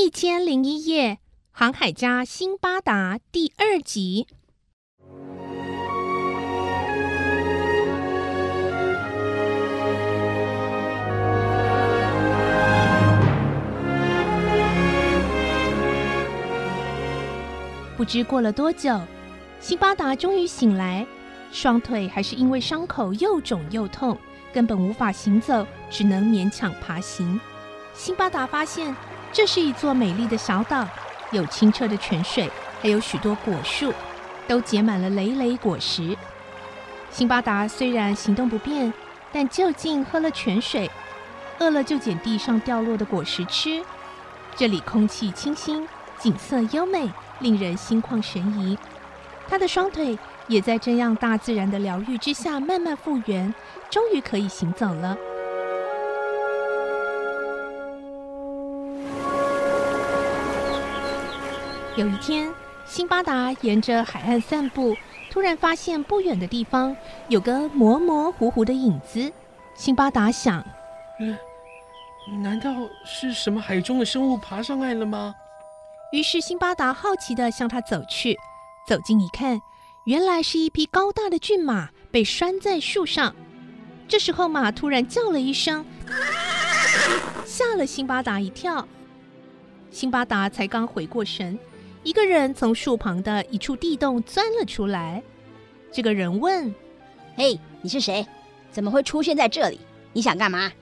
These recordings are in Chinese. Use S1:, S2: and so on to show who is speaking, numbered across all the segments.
S1: 一千零一夜，航海家辛巴达第二集。不知过了多久，辛巴达终于醒来，双腿还是因为伤口又肿又痛，根本无法行走，只能勉强爬行。辛巴达发现。这是一座美丽的小岛，有清澈的泉水，还有许多果树，都结满了累累果实。辛巴达虽然行动不便，但就近喝了泉水，饿了就捡地上掉落的果实吃。这里空气清新，景色优美，令人心旷神怡。他的双腿也在这样大自然的疗愈之下慢慢复原，终于可以行走了。有一天，辛巴达沿着海岸散步，突然发现不远的地方有个模模糊糊的影子。辛巴达想：“
S2: 嗯，难道是什么海中的生物爬上来了吗？”
S1: 于是，辛巴达好奇地向他走去。走近一看，原来是一匹高大的骏马被拴在树上。这时候，马突然叫了一声，吓了辛巴达一跳。辛巴达才刚回过神。一个人从树旁的一处地洞钻了出来。这个人问：“
S3: 嘿，你是谁？怎么会出现在这里？你想干嘛？”“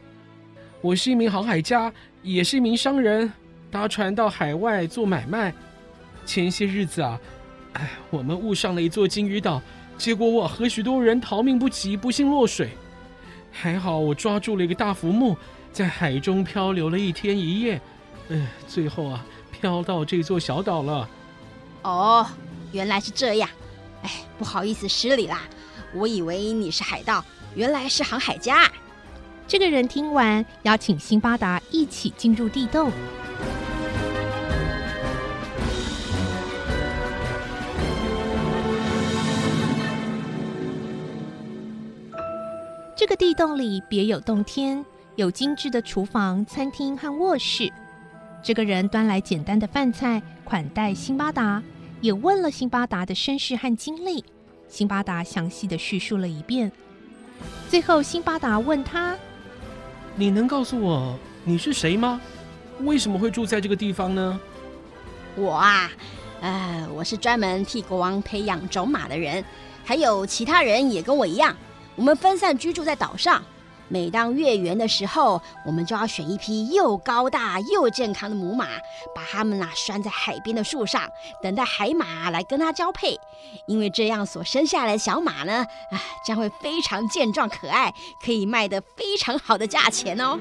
S2: 我是一名航海家，也是一名商人，搭船到海外做买卖。前些日子啊，哎，我们误上了一座金鱼岛，结果我和许多人逃命不及，不幸落水。还好我抓住了一个大浮木，在海中漂流了一天一夜。嗯，最后啊。”飘到这座小岛了。
S3: 哦，原来是这样。哎，不好意思，失礼啦。我以为你是海盗，原来是航海家。
S1: 这个人听完，邀请辛巴达一起进入地洞。这个地洞里别有洞天，有精致的厨房、餐厅和卧室。这个人端来简单的饭菜款待辛巴达，也问了辛巴达的身世和经历。辛巴达详细的叙述了一遍。最后，辛巴达问他：“
S2: 你能告诉我你是谁吗？为什么会住在这个地方呢？”
S3: 我啊，呃，我是专门替国王培养种马的人，还有其他人也跟我一样，我们分散居住在岛上。每当月圆的时候，我们就要选一匹又高大又健康的母马，把它们呐拴在海边的树上，等待海马来跟它交配。因为这样所生下来的小马呢，啊，将会非常健壮可爱，可以卖得非常好的价钱哦。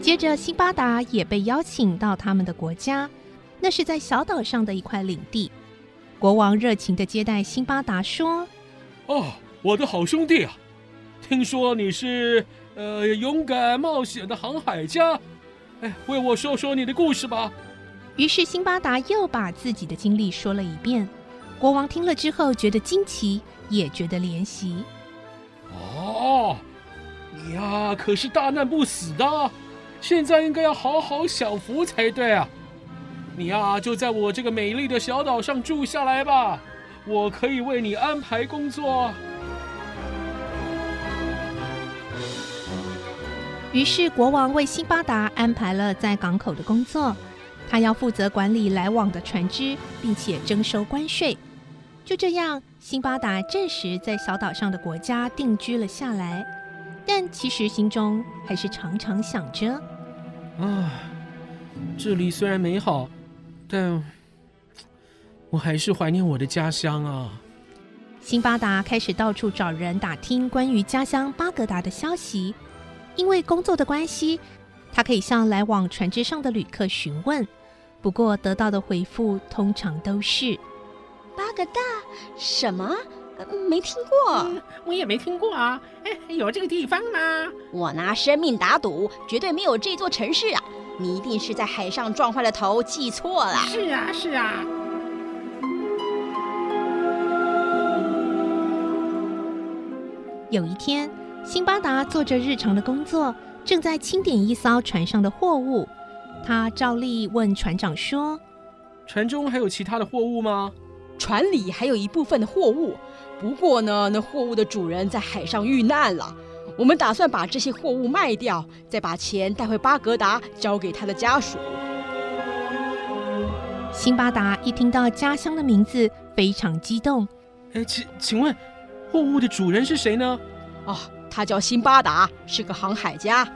S1: 接着，辛巴达也被邀请到他们的国家，那是在小岛上的一块领地。国王热情的接待辛巴达，说：“
S2: 哦，我的好兄弟啊，听说你是呃勇敢冒险的航海家，哎，为我说说你的故事吧。”
S1: 于是辛巴达又把自己的经历说了一遍。国王听了之后，觉得惊奇，也觉得怜惜。
S2: 哦，你呀可是大难不死的，现在应该要好好享福才对啊。你呀，就在我这个美丽的小岛上住下来吧，我可以为你安排工作。
S1: 于是，国王为辛巴达安排了在港口的工作，他要负责管理来往的船只，并且征收关税。就这样，辛巴达暂时在小岛上的国家定居了下来，但其实心中还是常常想着：
S2: 啊，这里虽然美好。但我还是怀念我的家乡啊！
S1: 辛巴达开始到处找人打听关于家乡巴格达的消息。因为工作的关系，他可以向来往船只上的旅客询问。不过得到的回复通常都是：“
S3: 巴格达什么？没听过，
S4: 我也没听过啊！有这个地方吗？
S3: 我拿生命打赌，绝对没有这座城市啊！”你一定是在海上撞坏了头，记错了。
S4: 是啊，是啊。
S1: 有一天，辛巴达做着日常的工作，正在清点一艘船上的货物。他照例问船长说：“
S2: 船中还有其他的货物吗？”
S3: 船里还有一部分的货物，不过呢，那货物的主人在海上遇难了。我们打算把这些货物卖掉，再把钱带回巴格达，交给他的家属。
S1: 辛巴达一听到家乡的名字，非常激动。
S2: 哎，请请问，货物的主人是谁呢？
S3: 哦，他叫辛巴达，是个航海家。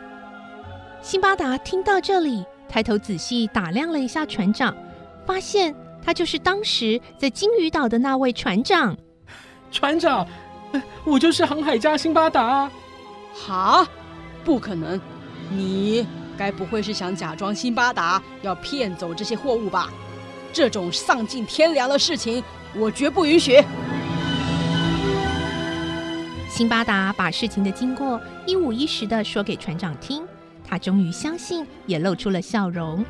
S1: 辛巴达听到这里，抬头仔细打量了一下船长，发现他就是当时在金鱼岛的那位船长。
S2: 船长，我就是航海家辛巴达。
S3: 哈，不可能！你该不会是想假装辛巴达要骗走这些货物吧？这种丧尽天良的事情，我绝不允许。
S1: 辛巴达把事情的经过一五一十的说给船长听，他终于相信，也露出了笑容。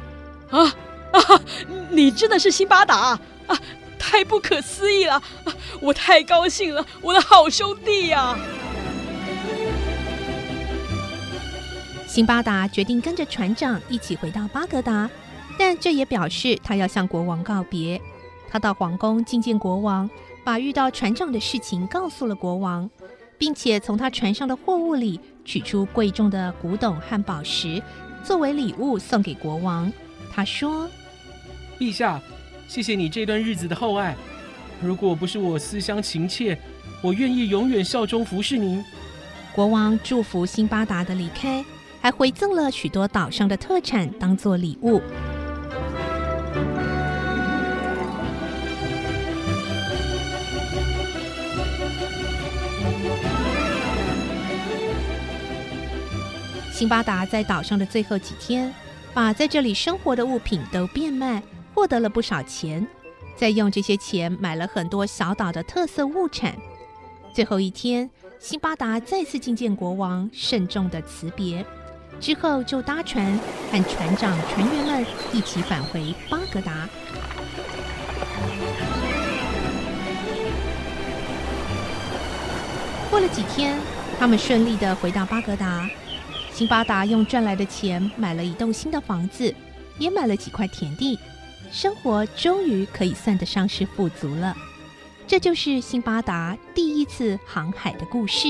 S3: 啊啊！你真的是辛巴达啊！太不可思议了！啊，我太高兴了，我的好兄弟呀！
S1: 辛巴达决定跟着船长一起回到巴格达，但这也表示他要向国王告别。他到皇宫觐见国王，把遇到船长的事情告诉了国王，并且从他船上的货物里取出贵重的古董和宝石，作为礼物送给国王。他说：“
S2: 陛下，谢谢你这段日子的厚爱。如果不是我思乡情切，我愿意永远效忠服侍您。”
S1: 国王祝福辛巴达的离开。还回赠了许多岛上的特产当做礼物。辛巴达在岛上的最后几天，把在这里生活的物品都变卖，获得了不少钱，再用这些钱买了很多小岛的特色物产。最后一天，辛巴达再次觐见国王，慎重的辞别。之后就搭船，和船长、船员们一起返回巴格达。过了几天，他们顺利的回到巴格达。辛巴达用赚来的钱买了一栋新的房子，也买了几块田地，生活终于可以算得上是富足了。这就是辛巴达第一次航海的故事。